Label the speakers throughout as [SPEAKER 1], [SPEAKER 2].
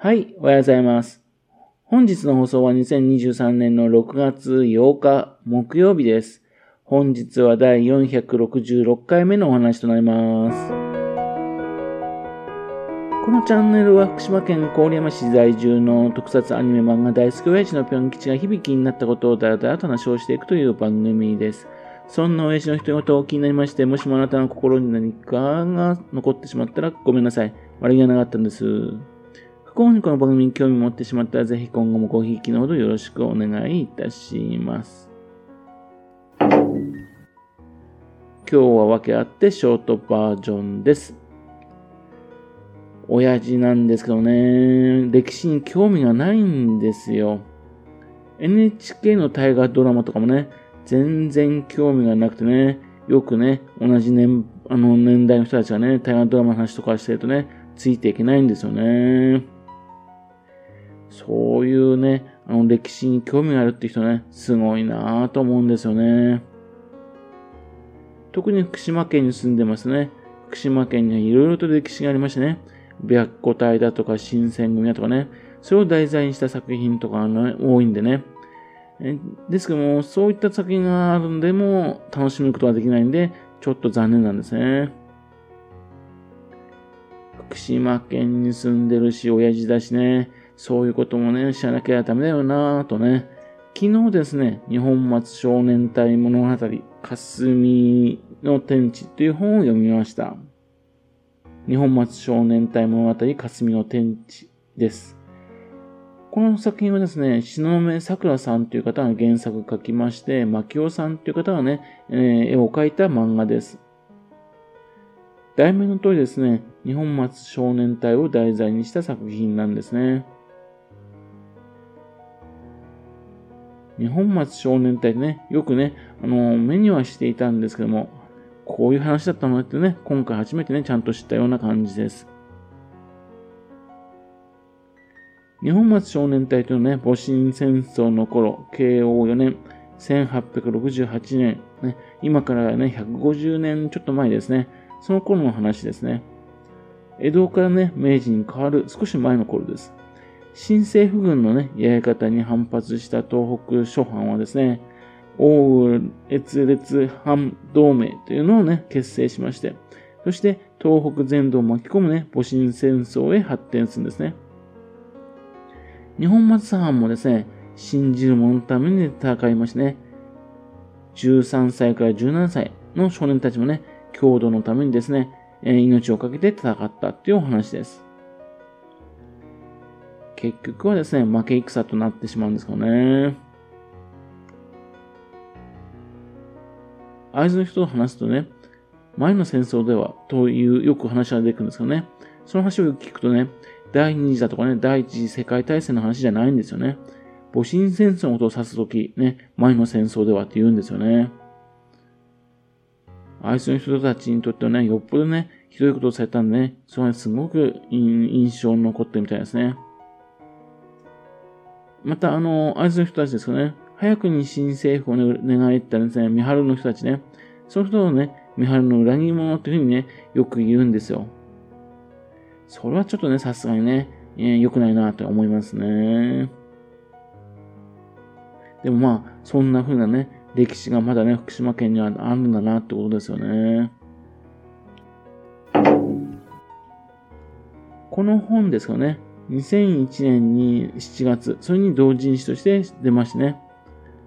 [SPEAKER 1] はい、おはようございます。本日の放送は2023年の6月8日木曜日です。本日は第466回目のお話となります。このチャンネルは福島県郡山市在住の特撮アニメ漫画大好き親父のぴょん吉が響きになったことをだらだらと話をしていくという番組です。そんな親父の人事を気になりまして、もしもあなたの心に何かが残ってしまったらごめんなさい。悪気がなかったんです。不幸にこの番組に興味持ってしまったら、ぜひ今後もごひいきのほどよろしくお願いいたします。今日は訳あってショートバージョンです。親父なんですけどね、歴史に興味がないんですよ。NHK の大河ドラマとかもね、全然興味がなくてね、よくね、同じ年、あの年代の人たちがね、大河ドラマの話とかしてるとね、ついていけないんですよね。そういうね、あの歴史に興味があるって人ね、すごいなぁと思うんですよね。特に福島県に住んでますね。福島県にはいろいろと歴史がありましてね。白虎隊だとか新選組だとかね、それを題材にした作品とかが、ね、多いんでね。ですけども、そういった作品があるんでも楽しむことができないんで、ちょっと残念なんですね。福島県に住んでるし、親父だしね、そういうこともね、知らなきゃダメだよなぁとね。昨日ですね、日本松少年隊物語、霞の天地という本を読みました。日本松少年隊物語霞の天地です。この作品はですね、篠目桜さんという方が原作書きまして、牧尾さんという方がね、えー、絵を描いた漫画です。題名の通りですね、日本松少年隊を題材にした作品なんですね。日本松少年隊ね、よくね、あの、目にはしていたんですけども、こういう話だったのってね、今回初めてね、ちゃんと知ったような感じです。日本松少年隊というのね、戊辰戦争の頃、慶応4年、1868年、ね、今からね、150年ちょっと前ですね、その頃の話ですね。江戸からね、明治に変わる少し前の頃です。新政府軍のね、やり方に反発した東北諸藩はですね、奥越列反同盟というのをね、結成しまして、そして東北全土を巻き込むね、戊辰戦争へ発展するんですね。日本松藩もですね、信じる者のために戦いましてね、13歳から17歳の少年たちもね、郷土のためにですね、命を懸けて戦ったっていうお話です。結局はですね、負け戦となってしまうんですけどね。会津の人と話すとね、前の戦争ではというよく話が出てくるんですけどね、その話をよく聞くとね、第二次だとかね、第一次世界大戦の話じゃないんですよね。戊辰戦争のことを指すとき、ね、前の戦争ではって言うんですよね。あいつの人たちにとってはね、よっぽどね、ひどいことをされたんでね、それはすごく印象に残ってるみたいですね。また、あの、あいつの人たちですかね、早くに新政府を、ね、願いったですね、三春の人たちね、その人をね、三春の裏切り者っていうふうにね、よく言うんですよ。それはちょっとね、さすがにね、えー、良くないなと思いますね。でもまあ、そんな風なね、歴史がまだね、福島県にはあるんだなってことですよね。この本ですかね、2001年に7月、それに同人誌として出ましてね。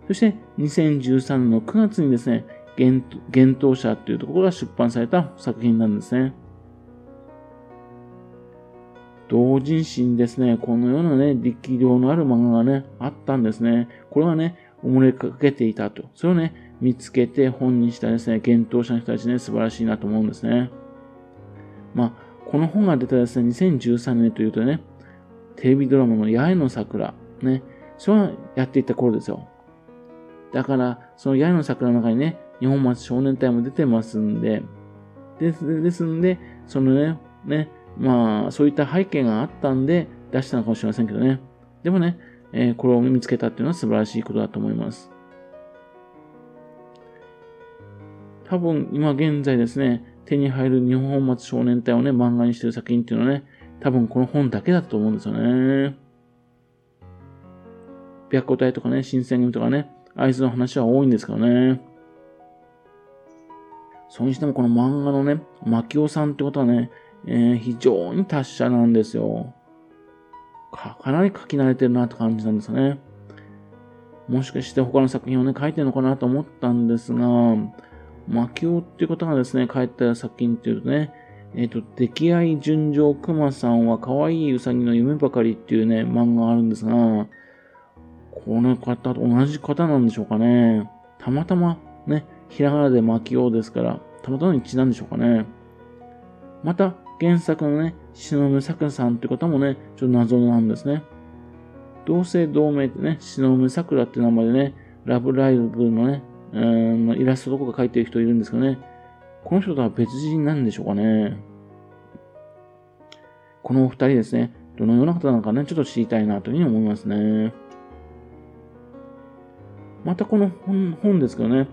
[SPEAKER 1] そして2013年の9月にですね、幻冬者というところが出版された作品なんですね。同人誌にですね、このようなね、力量のある漫画がね、あったんですね。これがね、埋もれかけていたと。それをね、見つけて本にしたですね、幻冬者の人たちね、素晴らしいなと思うんですね。まあ、この本が出たですね、2013年というとね、テレビドラマの八重の桜、ね、それはやっていた頃ですよ。だから、その八重の桜の中にね、日本松少年隊も出てますんで、ですですんで、そのね、ね、まあ、そういった背景があったんで出したのかもしれませんけどね。でもね、えー、これを見つけたっていうのは素晴らしいことだと思います。多分、今現在ですね、手に入る日本松少年隊をね、漫画にしてる作品っていうのはね、多分この本だけだと思うんですよね。白虎隊とかね、新選組とかね、あいつの話は多いんですからね。それにしてもこの漫画のね、牧雄さんってことはね、えー、非常に達者なんですよ。か、かなり書き慣れてるなって感じなんですよね。もしかして他の作品をね、書いてるのかなと思ったんですが、牧雄っていう方がですね、書いた作品っていうとね、えっ、ー、と、出来合い純情熊さんは可愛いウサギの夢ばかりっていうね、漫画があるんですが、この方と同じ方なんでしょうかね。たまたまね、ひらがなで巻きようですから、たまたま一致なんでしょうかね。また、原作のね、忍さくさんって方もね、ちょっと謎なんですね。同姓同名ってね、忍さくらって名前でね、ラブライブのね、うんイラストとか描いてる人いるんですけどね、この人とは別人なんでしょうかね。このお二人ですね、どのような方なのかね、ちょっと知りたいなというふうに思いますね。またこの本本ですけどね、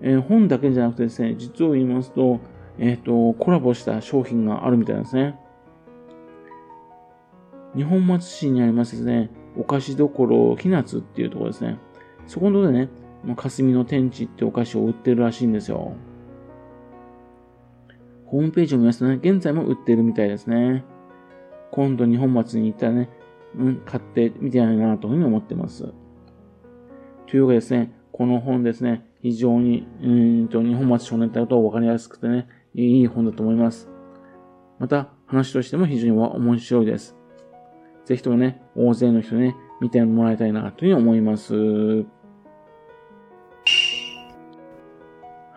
[SPEAKER 1] えー、本だけじゃなくてですね、実を言いますと、えっ、ー、と、コラボした商品があるみたいですね。日本松市にありますですね、お菓子どころひなつっていうところですね。そこのとこでね、霞の天地ってお菓子を売ってるらしいんですよ。ホームページを見ますとね、現在も売ってるみたいですね。今度日本松に行ったらね、うん、買ってみたいなというふうに思ってます。というわけですね、この本ですね、非常に、うんと、日本町少年隊と分かりやすくてね、いい本だと思います。また、話としても非常に面白いです。ぜひともね、大勢の人ね、見てもらいたいなというふうに思います。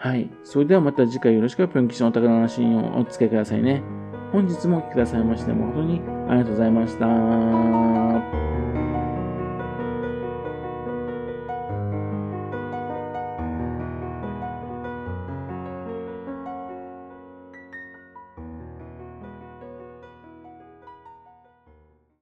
[SPEAKER 1] はい。それではまた次回よろしくぴょん吉のお宝の話をお付けくださいね。本日もお聴きくださいまして誠にありがとうございました。